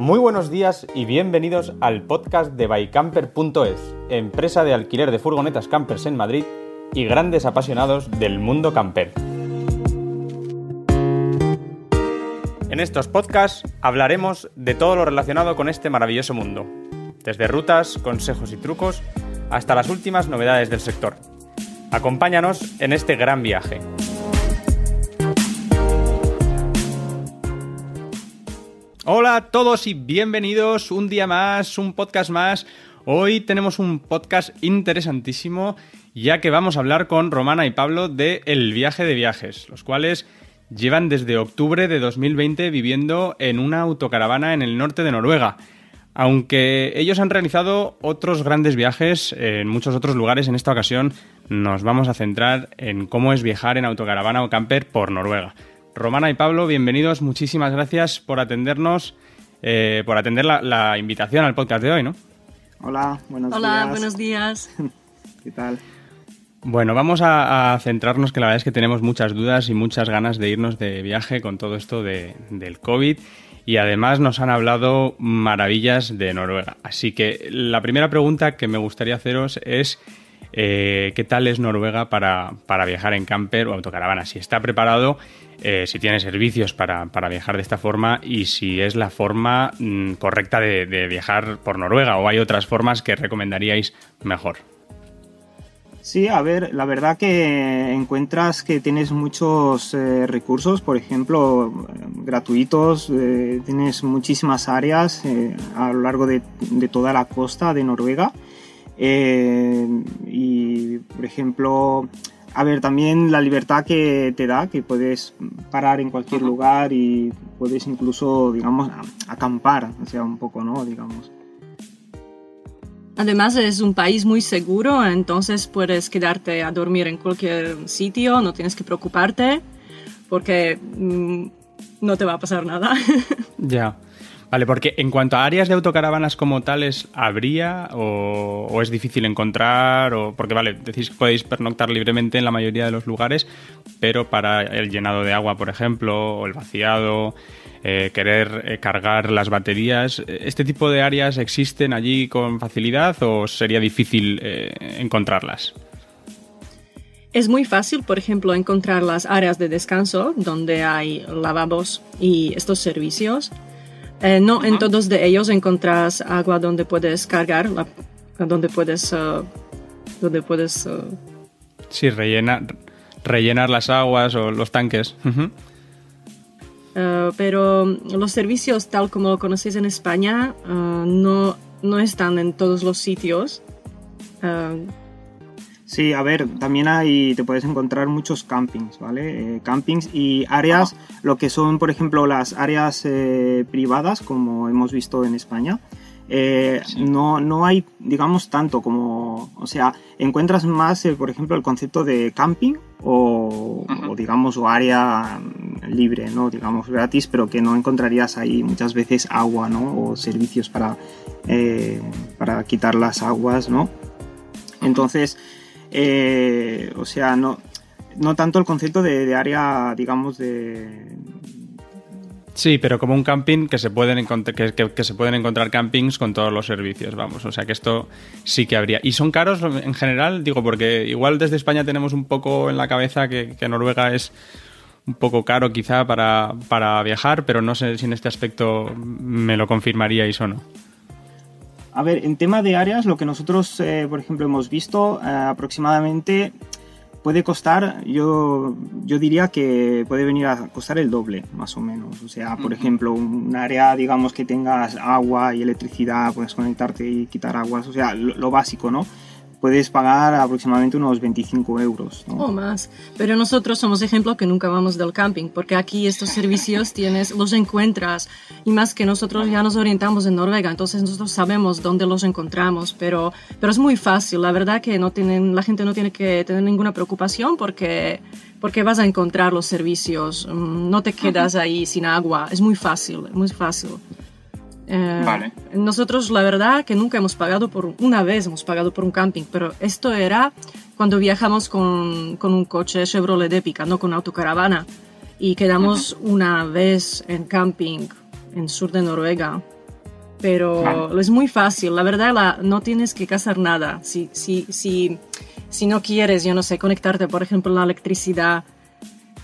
Muy buenos días y bienvenidos al podcast de bycamper.es, empresa de alquiler de furgonetas campers en Madrid y grandes apasionados del mundo camper. En estos podcasts hablaremos de todo lo relacionado con este maravilloso mundo, desde rutas, consejos y trucos hasta las últimas novedades del sector. Acompáñanos en este gran viaje. Hola a todos y bienvenidos un día más, un podcast más. Hoy tenemos un podcast interesantísimo ya que vamos a hablar con Romana y Pablo de El viaje de viajes, los cuales llevan desde octubre de 2020 viviendo en una autocaravana en el norte de Noruega. Aunque ellos han realizado otros grandes viajes en muchos otros lugares, en esta ocasión nos vamos a centrar en cómo es viajar en autocaravana o camper por Noruega. Romana y Pablo, bienvenidos. Muchísimas gracias por atendernos, eh, por atender la, invitación al podcast de hoy, ¿no? Hola, buenos días. Hola, buenos días. ¿Qué tal? Bueno, vamos a, centrarnos, que la verdad es que tenemos muchas dudas y muchas ganas de irnos de viaje con todo esto del COVID y además nos han hablado maravillas de Noruega. Así que la primera pregunta que me gustaría haceros es eh, ¿qué tal es Noruega para, viajar en camper o autocaravana? Si está preparado eh, si tiene servicios para, viajar de esta forma y si es la forma mm, correcta de, viajar por Noruega o hay otras formas que recomendaríais mejor. Sí, a ver, la verdad que encuentras que tienes muchos eh, recursos, por ejemplo, gratuitos, tienes muchísimas áreas a lo largo de, de, toda la costa de Noruega. Y, por ejemplo, a ver, también la libertad que te da, que puedes parar en cualquier lugar y puedes incluso, digamos, acampar, o sea, un poco, ¿no? Digamos. Además es un país muy seguro, entonces puedes quedarte a dormir en cualquier sitio, no tienes que preocuparte porque mm, no te va a pasar nada. Ya. Vale, porque en cuanto a áreas de autocaravanas como tales, ¿habría o, es difícil encontrar? O, porque, vale, decís que podéis pernoctar libremente en la mayoría de los lugares, pero para el llenado de agua, por ejemplo, o el vaciado, eh, querer eh, cargar las baterías, ¿este tipo de áreas existen allí con facilidad o sería difícil eh, encontrarlas? Es muy fácil, por ejemplo, encontrar las áreas de descanso donde hay lavabos y estos servicios eh, no en todos de ellos encontrás agua donde puedes cargar, donde puedes, uh, donde puedes. Uh, sí, rellenar, rellenar las aguas o los tanques. Uh, pero los servicios tal como lo conocéis en España no, no están en todos los sitios. Sí, a ver, también hay, te puedes encontrar muchos campings, ¿vale? Eh, campings y áreas, lo que son, por ejemplo, las áreas eh, privadas, como hemos visto en España. Eh, no, no hay, digamos, tanto como, o sea, encuentras más, por ejemplo, el concepto de camping o, digamos, o área libre, ¿no? Digamos, gratis, pero que no encontrarías ahí muchas veces agua, ¿no? O servicios para, para quitar las aguas, ¿no? Entonces, eh, o sea, no, no tanto el concepto de, área, digamos, de... Sí, pero como un camping que se, pueden que, se pueden encontrar campings con todos los servicios, vamos. O sea que esto sí que habría. ¿Y son caros en general? Digo, porque igual desde España tenemos un poco en la cabeza que, Noruega es un poco caro quizá para, para viajar, pero no sé si en este aspecto me lo confirmaríais o no. A ver, en tema de áreas, lo que nosotros, eh, por ejemplo, hemos visto, eh, aproximadamente puede costar, yo, yo diría que puede venir a costar el doble, más o menos. O sea, por ejemplo, un área, digamos, que tengas agua y electricidad, puedes conectarte y quitar aguas, o sea, lo básico, ¿no? Puedes pagar aproximadamente unos 25 euros. O más. Pero nosotros somos ejemplo que nunca vamos del camping, porque aquí estos servicios tienes, los encuentras, y más que nosotros ya nos orientamos en Noruega, entonces nosotros sabemos dónde los encontramos, pero, pero es muy fácil, la verdad que no tienen, la gente no tiene que tener ninguna preocupación porque, porque vas a encontrar los servicios, mm, no te quedas ahí sin agua, es muy fácil, muy fácil. Eh, vale. Nosotros la verdad que nunca hemos pagado por, una vez hemos pagado por un camping, pero esto era cuando viajamos con, con un coche Chevrolet Epica, no con autocaravana, y quedamos una vez en camping en sur de Noruega. pero es muy fácil. La verdad, la, no tienes que casar nada. Si, si, si, si no quieres, yo no sé, conectarte, por ejemplo, la electricidad,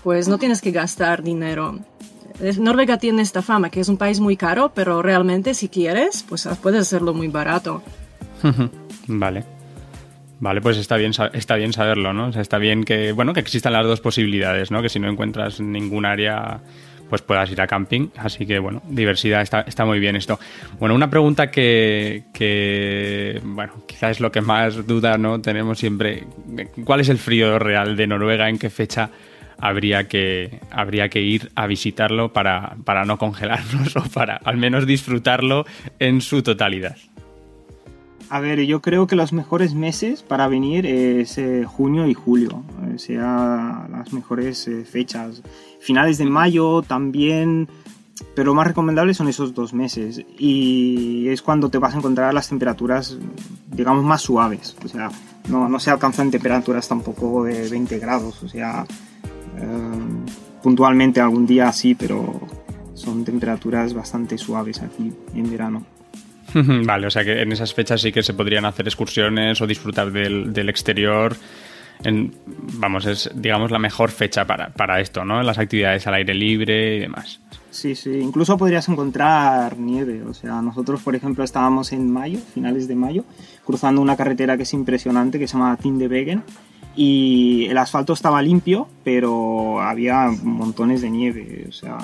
pues no tienes que gastar dinero. Noruega tiene esta fama, que es un país muy caro, pero realmente si quieres, pues puedes hacerlo muy barato. vale. Vale, pues está bien, está bien saberlo, ¿no? O sea, está bien que, bueno, que existan las dos posibilidades, ¿no? Que si no encuentras ningún área, pues puedas ir a camping. Así que, bueno, diversidad está, está muy bien esto. Bueno, una pregunta que, que, bueno, quizás es lo que más duda, ¿no? Tenemos siempre. ¿Cuál es el frío real de Noruega? ¿En qué fecha habría que, habría que ir a visitarlo para, para no congelarnos o para al menos disfrutarlo en su totalidad? A ver, yo creo que los mejores meses para venir es eh, junio y julio, o sea, las mejores eh, fechas. Finales de mayo también, pero más recomendables son esos dos meses. Y es cuando te vas a encontrar las temperaturas, digamos, más suaves. O sea, no, no se alcanzan temperaturas tampoco de 20 grados, o sea, eh, puntualmente algún día sí, pero son temperaturas bastante suaves aquí en verano. Vale, o sea que en esas fechas sí que se podrían hacer excursiones o disfrutar del, exterior. vamos, es digamos la mejor fecha para, para esto, ¿no? Las actividades al aire libre y demás. Sí, sí, incluso podrías encontrar nieve. O sea, nosotros, por ejemplo, estábamos en mayo, finales de mayo, cruzando una carretera que es impresionante, que se llama Tindebegen, y el asfalto estaba limpio, pero había montones de nieve. O sea,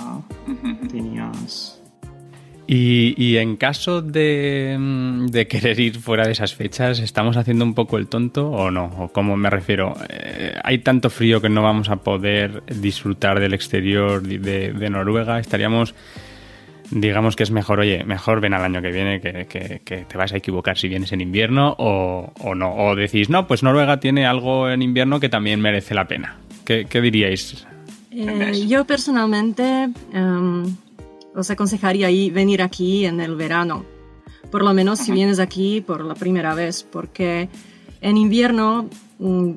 tenías y, en caso mm, de, querer ir fuera de esas fechas, ¿estamos haciendo un poco el tonto o no? ¿O cómo me refiero? Eh, ¿Hay tanto frío que no vamos a poder disfrutar del exterior de, Noruega? ¿Estaríamos, digamos que es mejor, oye, mejor ven al año que viene que, te vas a equivocar si vienes en invierno o, no? ¿O decís, no, pues Noruega tiene algo en invierno que también merece la pena? ¿Qué, diríais? Eh, yo personalmente... Em, os aconsejaría venir aquí en el verano. Por lo menos si vienes aquí por la primera vez, porque en invierno mm,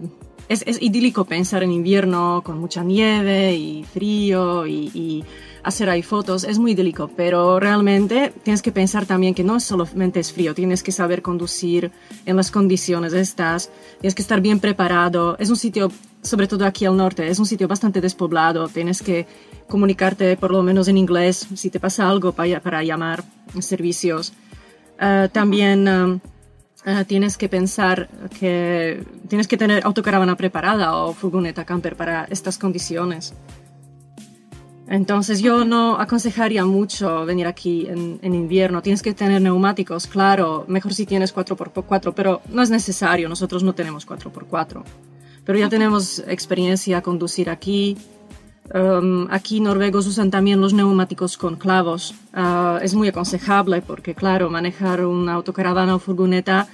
es, idílico pensar en invierno con mucha nieve y frío y, hacer ahí fotos, es muy idílico, pero realmente tienes que pensar también que no solamente es frío, tienes que saber conducir en las condiciones estas, tienes que estar bien preparado, es un sitio, sobre todo aquí al norte, es un sitio bastante despoblado, tienes que comunicarte por lo menos en inglés si te pasa algo para, llamar servicios. Eh, también eh, eh, tienes que pensar que tienes que tener autocaravana preparada o furgoneta camper para estas condiciones. Entonces yo no aconsejaría mucho venir aquí en, en, invierno. Tienes que tener neumáticos, claro, mejor si tienes 4x4, pero no es necesario, nosotros no tenemos 4x4. Pero ya tenemos experiencia a conducir aquí, Um, aquí noruegos usan también los neumáticos con clavos. Uh, es muy aconsejable porque, claro, manejar una autocaravana o furgoneta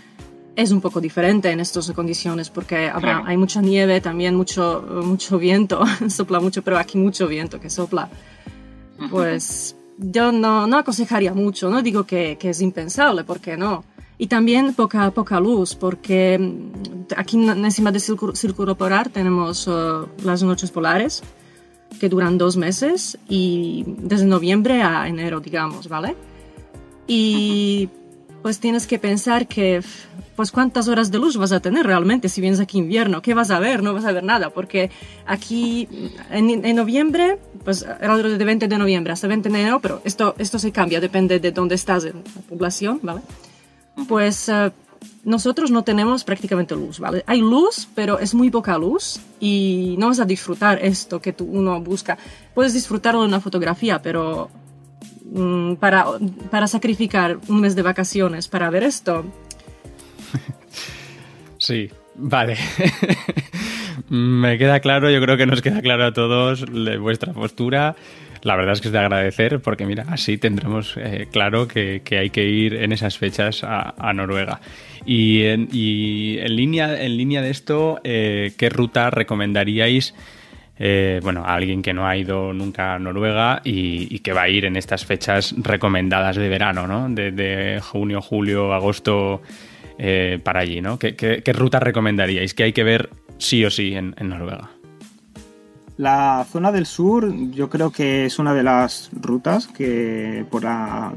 es un poco diferente en estas condiciones porque habrá, hay mucha nieve, también mucho, mucho viento, sopla mucho, pero aquí mucho viento que sopla. Pues yo no, no aconsejaría mucho, no digo que, que, es impensable, porque no. Y también poca, poca luz, porque mm, aquí encima del círculo, polar tenemos uh, las noches polares, que duran dos meses y desde noviembre a enero, digamos, ¿vale? Y pues tienes que pensar que, pues cuántas horas de luz vas a tener realmente si vienes aquí invierno, qué vas a ver, no vas a ver nada, porque aquí en, noviembre, pues alrededor de 20 de noviembre hasta 20 de enero, pero esto, esto se cambia, depende de dónde estás en la población, ¿vale? Pues uh, nosotros no tenemos prácticamente luz, ¿vale? Hay luz, pero es muy poca luz y no vas a disfrutar esto que tú, uno busca. Puedes disfrutarlo en una fotografía, pero para, para sacrificar un mes de vacaciones para ver esto. Sí, vale. Me queda claro, yo creo que nos queda claro a todos vuestra postura la verdad es que es de agradecer porque mira, así tendremos eh, claro que, hay que ir en esas fechas a, Noruega. Y en, línea, en línea de esto, eh, ¿qué ruta recomendaríais? Eh, bueno, a alguien que no ha ido nunca a Noruega y, que va a ir en estas fechas recomendadas de verano, ¿no? De, junio, julio, agosto para allí, ¿no? ¿Qué, ruta recomendaríais? ¿Qué hay que ver sí o sí en Noruega? La zona del sur yo creo que es una de las rutas que por la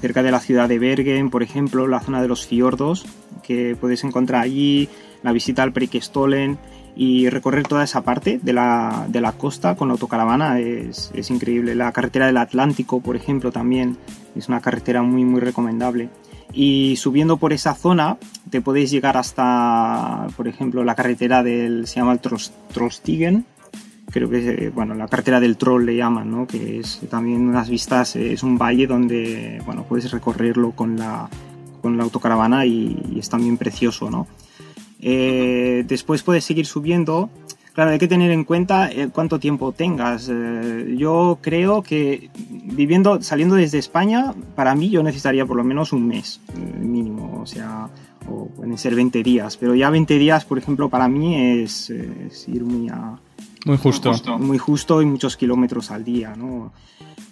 cerca de la ciudad de Bergen, por ejemplo, la zona de los fiordos, que puedes encontrar allí, la visita al Preikestolen y recorrer toda esa parte de la, de la costa con la autocaravana es, es, increíble. La carretera del Atlántico, por ejemplo, también es una carretera muy, muy recomendable. Y subiendo por esa zona te podéis llegar hasta, por ejemplo, la carretera del, se llama el Trollstigen, creo que es, bueno, la carretera del Troll le llaman, ¿no? que es también unas vistas, es un valle donde bueno, puedes recorrerlo con la, con la autocaravana y, y es también precioso. ¿no? Eh, después puedes seguir subiendo. Claro, hay que tener en cuenta eh, cuánto tiempo tengas. Eh, yo creo que viviendo, saliendo desde España, para mí yo necesitaría por lo menos un mes mínimo, o sea, o pueden ser 20 días, pero ya 20 días, por ejemplo, para mí es, es ir muy a... Muy justo. Muy justo y muchos kilómetros al día, ¿no?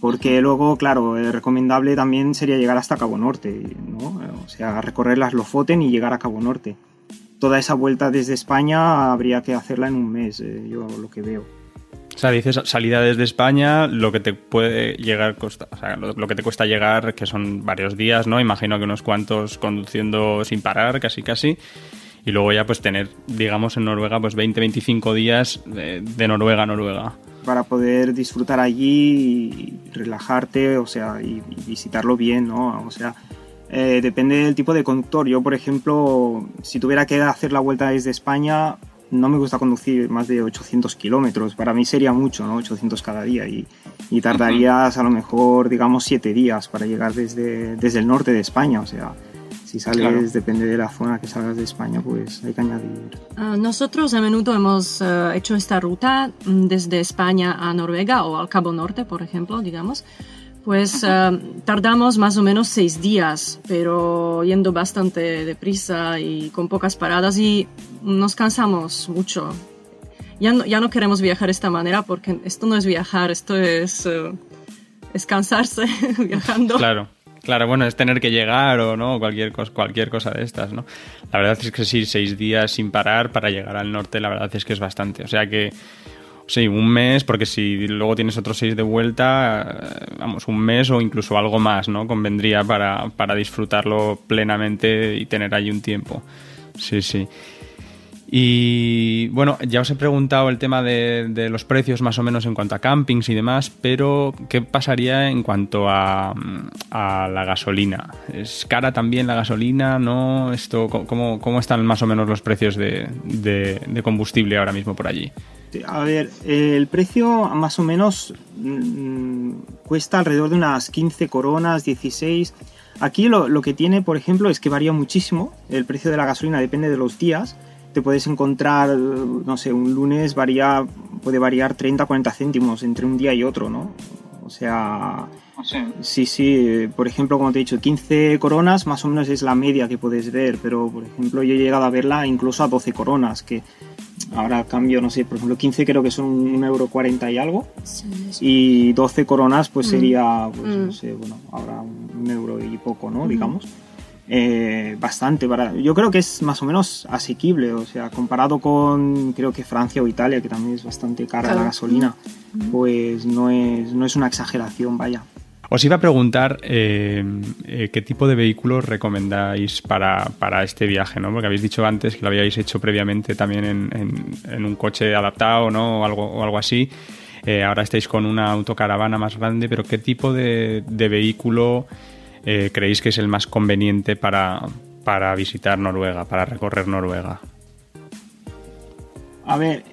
Porque luego, claro, recomendable también sería llegar hasta Cabo Norte, ¿no? O sea, recorrer las Lofoten y llegar a Cabo Norte toda esa vuelta desde España habría que hacerla en un mes, eh, yo lo que veo. O sea, dices salida desde España, lo que te puede llegar, costa, o sea, lo, lo, que te cuesta llegar, que son varios días, ¿no? Imagino que unos cuantos conduciendo sin parar, casi casi. Y luego ya pues tener, digamos, en Noruega, pues 20, 25 días de, de Noruega a Noruega. Para poder disfrutar allí y relajarte, o sea, y, y visitarlo bien, ¿no? O sea, eh, depende del tipo de conductor. Yo, por ejemplo, si tuviera que hacer la vuelta desde España, no me gusta conducir más de 800 kilómetros. Para mí sería mucho, ¿no? 800 cada día. Y, y tardarías a lo mejor, digamos, 7 días para llegar desde, desde el norte de España. O sea, si sales, claro. depende de la zona que salgas de España, pues hay que añadir. Uh, nosotros a menudo hemos uh, hecho esta ruta desde España a Noruega o al Cabo Norte, por ejemplo, digamos. Pues uh, tardamos más o menos seis días, pero yendo bastante deprisa y con pocas paradas y nos cansamos mucho. Ya no, ya no queremos viajar de esta manera porque esto no es viajar, esto es, uh, es cansarse viajando. Claro. Claro, bueno, es tener que llegar o no, cualquier cosa, cualquier cosa de estas, ¿no? La verdad es que sí, seis días sin parar para llegar al norte, la verdad es que es bastante. O sea que Sí, un mes, porque si luego tienes otros seis de vuelta, vamos, un mes o incluso algo más, ¿no? Convendría para, para disfrutarlo plenamente y tener allí un tiempo. Sí, sí. Y bueno, ya os he preguntado el tema de, de, los precios más o menos en cuanto a campings y demás, pero ¿qué pasaría en cuanto a, a la gasolina? ¿Es cara también la gasolina? ¿No? Esto, ¿cómo, cómo están más o menos los precios de, de, de combustible ahora mismo por allí? A ver, el precio más o menos mmm, cuesta alrededor de unas 15 coronas, 16. Aquí lo, lo, que tiene, por ejemplo, es que varía muchísimo. El precio de la gasolina depende de los días. Te puedes encontrar, no sé, un lunes varía, puede variar 30, 40 céntimos entre un día y otro, ¿no? O sea, sí. sí, sí, por ejemplo, como te he dicho, 15 coronas más o menos es la media que puedes ver, pero por ejemplo yo he llegado a verla incluso a 12 coronas, que ahora cambio, no sé, por ejemplo, 15 creo que son un euro 40 y algo, sí, sí. y 12 coronas pues sería, pues, mm. no sé, bueno, ahora un euro y poco, ¿no? Mm. Digamos. Eh, bastante para yo creo que es más o menos asequible o sea comparado con creo que Francia o Italia que también es bastante cara claro. la gasolina mm. pues no es no es una exageración vaya os iba a preguntar eh, eh, qué tipo de vehículos recomendáis para, para, este viaje, ¿no? Porque habéis dicho antes que lo habíais hecho previamente también en, en, un coche adaptado, ¿no? O algo, o algo así. Eh, ahora estáis con una autocaravana más grande, pero ¿qué tipo de, de vehículo eh, creéis que es el más conveniente para, para visitar Noruega, para recorrer Noruega? A ver,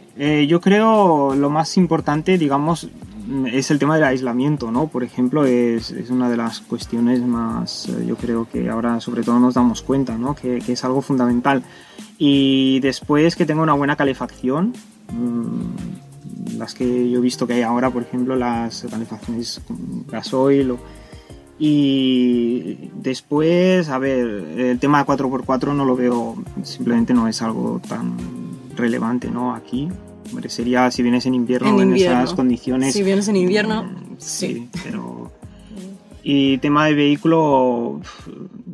yo creo lo más importante, digamos, es el tema del aislamiento, ¿no? Por ejemplo, es, es, una de las cuestiones más, eh, yo creo que ahora sobre todo nos damos cuenta, ¿no? Que, que, es algo fundamental. Y después que tenga una buena calefacción, mmm, las que yo he visto que hay ahora, por ejemplo, las calefacciones gasoil y después, a ver, el tema de 4x4 no lo veo, simplemente no es algo tan relevante, ¿no? Aquí, Hombre, sería si vienes en invierno en, invierno. en esas condiciones. Si vienes en invierno, mm, sí, sí. Pero. Y tema de vehículo,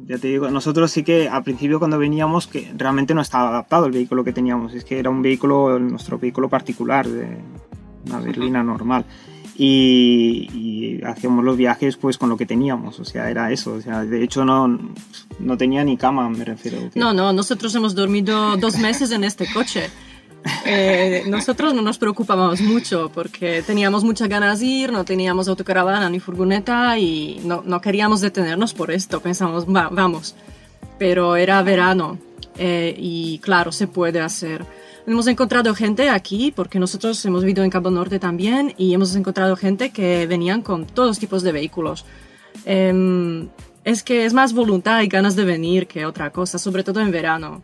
ya te digo, nosotros sí que al principio cuando veníamos, que realmente no estaba adaptado el vehículo que teníamos, es que era un vehículo, nuestro vehículo particular, de una berlina normal. y, hacíamos los viajes pues con lo que teníamos, o sea, era eso, o sea, de hecho no, no tenía ni cama, me refiero. No, no, nosotros hemos dormido dos meses en este coche. Eh, nosotros no nos preocupábamos mucho porque teníamos muchas ganas de ir, no teníamos autocaravana ni furgoneta y no, no queríamos detenernos por esto, pensamos, vamos, pero era verano eh, y claro, se puede hacer. Hemos encontrado gente aquí, porque nosotros hemos vivido en Cabo Norte también, y hemos encontrado gente que venían con todos tipos de vehículos. Em, es que es más voluntad y ganas de venir que otra cosa, sobre todo en verano.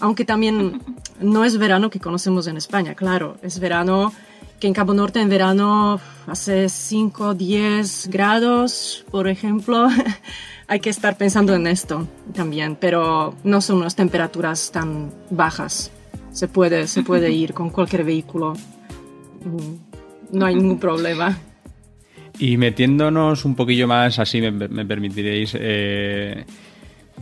Aunque también no es verano que conocemos en España, claro, es verano que en Cabo Norte en verano hace 5, 10 grados, por ejemplo. Hay que estar pensando en esto también, pero no son unas temperaturas tan bajas se puede, se puede ir con cualquier vehículo. No hay ningún problema. Y metiéndonos un poquillo más, así me, permitiréis eh,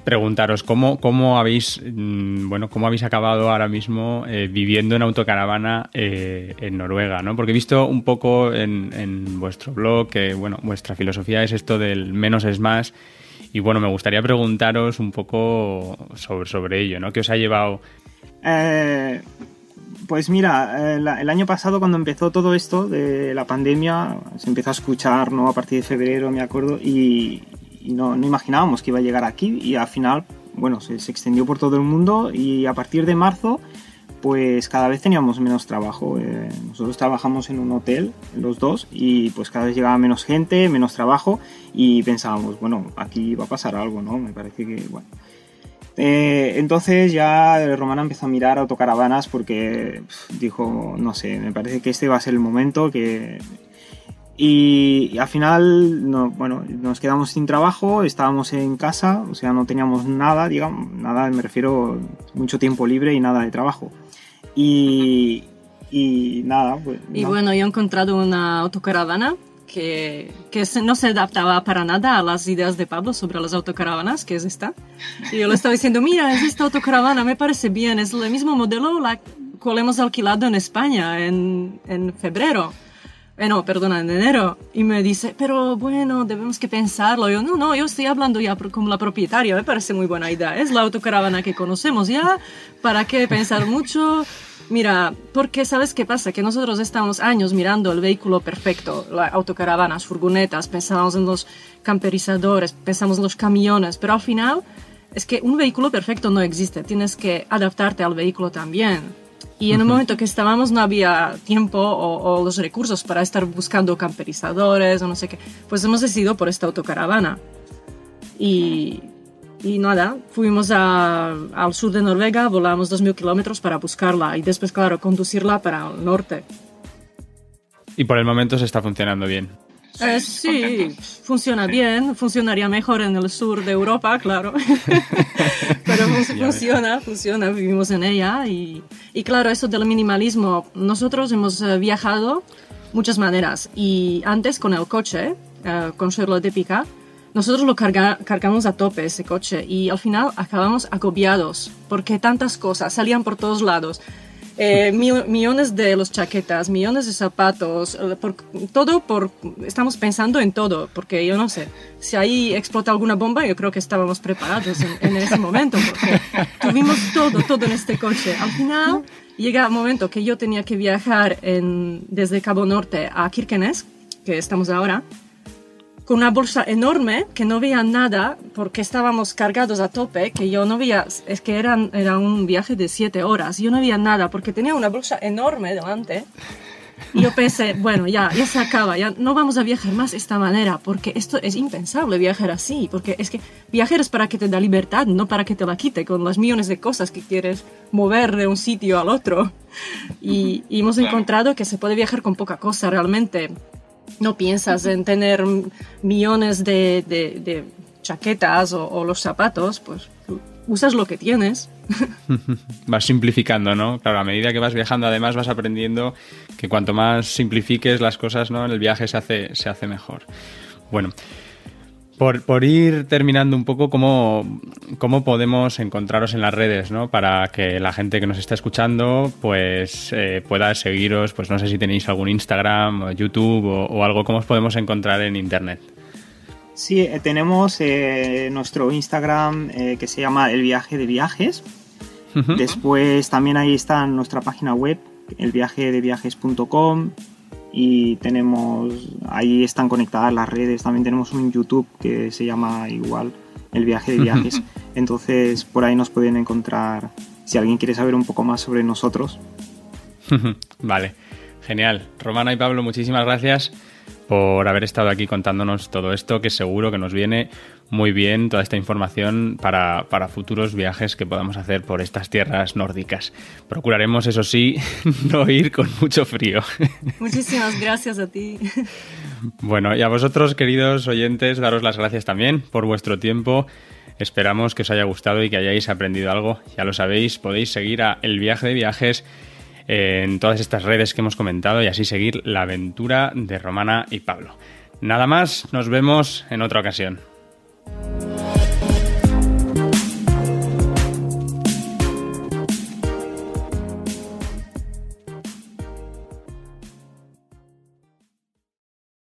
preguntaros cómo, cómo habéis mm, bueno cómo habéis acabado ahora mismo eh, viviendo en autocaravana eh, en Noruega, ¿no? Porque he visto un poco en, en, vuestro blog que bueno vuestra filosofía es esto del menos es más y bueno me gustaría preguntaros un poco sobre, sobre ello, ¿no? ¿Qué os ha llevado eh, pues mira, eh, el año pasado cuando empezó todo esto de la pandemia, se empezó a escuchar ¿no? a partir de febrero, me acuerdo, y, no, imaginábamos que iba a llegar aquí y al final, bueno, se, extendió por todo el mundo y a partir de marzo, pues cada vez teníamos menos trabajo. Eh, nosotros trabajamos en un hotel, los dos, y pues cada vez llegaba menos gente, menos trabajo y pensábamos, bueno, aquí va a pasar algo, ¿no? Me parece que, bueno eh, entonces ya Romana empezó a mirar autocaravanas porque dijo, no sé, me parece que este va a ser el momento que... Y, al final, no, bueno, nos quedamos sin trabajo, estábamos en casa, o sea, no teníamos nada, digamos, nada, me refiero mucho tiempo libre y nada de trabajo. Y, y nada, pues... Y bueno, yo he encontrado una autocaravana que, que no se adaptaba para nada a las ideas de Pablo sobre las autocaravanas, que es esta. Y yo le estaba diciendo, mira, es esta autocaravana, me parece bien, es el mismo modelo la cual hemos alquilado en España en, en febrero. Eh, no, perdona, en enero. Y me dice, pero bueno, debemos que pensarlo. Yo, no, no, yo estoy hablando ya como la propietaria, me parece muy buena idea. Es la autocaravana que conocemos ya, ¿para qué pensar mucho? Mira, porque sabes qué pasa, que nosotros estamos años mirando el vehículo perfecto, las autocaravanas, furgonetas, pensamos en los camperizadores, pensamos en los camiones, pero al final es que un vehículo perfecto no existe, tienes que adaptarte al vehículo también. Y en el momento que estábamos no había tiempo o, o, los recursos para estar buscando camperizadores o no sé qué, pues hemos decidido por esta autocaravana. Y y nada, fuimos al sur de Noruega, volamos 2.000 kilómetros para buscarla y después, claro, conducirla para el norte. Y por el momento se está funcionando bien. Eh, sí, funciona bien, funcionaría mejor en el sur de Europa, claro. Pero funciona, funciona, vivimos en ella. Y, y, claro, eso del minimalismo, nosotros hemos eh, viajado muchas maneras. Y antes con el coche, eh, con Charlotte de Pica, nosotros lo cargamos a tope ese coche y al final acabamos agobiados porque tantas cosas salían por todos lados. Eh, millones de los chaquetas, millones de zapatos, eh, por, todo por, estamos pensando en todo, porque yo no sé, si ahí explota alguna bomba, yo creo que estábamos preparados en, ese momento, porque tuvimos todo, todo en este coche. Al final llega el momento que yo tenía que viajar en, desde Cabo Norte a Kirkenes, que estamos ahora, con una bolsa enorme que no veía nada porque estábamos cargados a tope, que yo no veía, es que eran, era un viaje de siete horas, yo no veía nada porque tenía una bolsa enorme delante. Y yo pensé, bueno, ya, ya se acaba, ya no vamos a viajar más de esta manera, porque esto es impensable viajar así, porque es que viajar es para que te da libertad, no para que te la quite con las millones de cosas que quieres mover de un sitio al otro. Y, y hemos encontrado que se puede viajar con poca cosa realmente no piensas en tener millones de, chaquetas o, los zapatos, pues usas lo que tienes. vas simplificando, ¿no? Claro, a medida que vas viajando, además vas aprendiendo que cuanto más simplifiques las cosas, ¿no? En el viaje se hace, se hace mejor. Bueno, Por, ir terminando un poco, ¿cómo, ¿cómo, podemos encontraros en las redes, ¿no? Para que la gente que nos está escuchando, pues eh, pueda seguiros, pues no sé si tenéis algún Instagram, YouTube o, algo, ¿cómo os podemos encontrar en Internet? Sí, eh, tenemos eh, nuestro Instagram que se llama El Viaje de Viajes. Después también ahí está nuestra página web, elviajedeviajes.com y tenemos ahí están conectadas las redes. También tenemos un YouTube que se llama igual el viaje de viajes. Entonces por ahí nos pueden encontrar si alguien quiere saber un poco más sobre nosotros. Vale genial. Romana y Pablo muchísimas gracias por haber estado aquí contándonos todo esto que seguro que nos viene muy bien toda esta información para, futuros viajes que podamos hacer por estas tierras nórdicas. Procuraremos, eso sí, no ir con mucho frío. Muchísimas gracias a ti. Bueno, y a vosotros, queridos oyentes, daros las gracias también por vuestro tiempo. Esperamos que os haya gustado y que hayáis aprendido algo. Ya lo sabéis, podéis seguir a El Viaje de Viajes en todas estas redes que hemos comentado y así seguir la aventura de Romana y Pablo. Nada más, nos vemos en otra ocasión. Thank you.